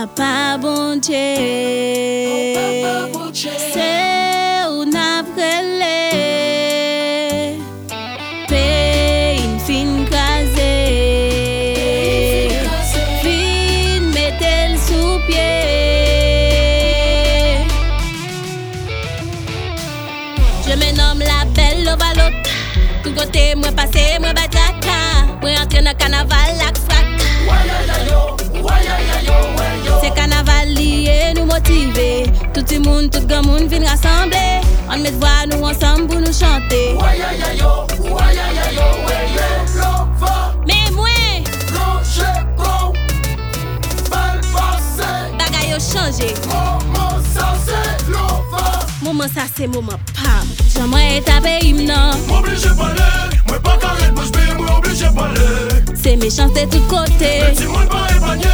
Papa bon n'a sous pied. Je me nomme la belle ovalote. Tout côté, moi passé, moi bataka. Entrer dans carnaval, la frac. C'est carnaval lié, nous motiver. Tout le monde, tout le monde vient rassembler. On met voix nous ensemble pour nous chanter. Mais moi, bagay yo changé. Moment ça c'est moment pam. J'aimerais taper hymne. M'oblige pas aller, moi pas carré de bouche bée, moi obligé pas aller. C'est méchant, c'est tout côté. Si moi pas épargné,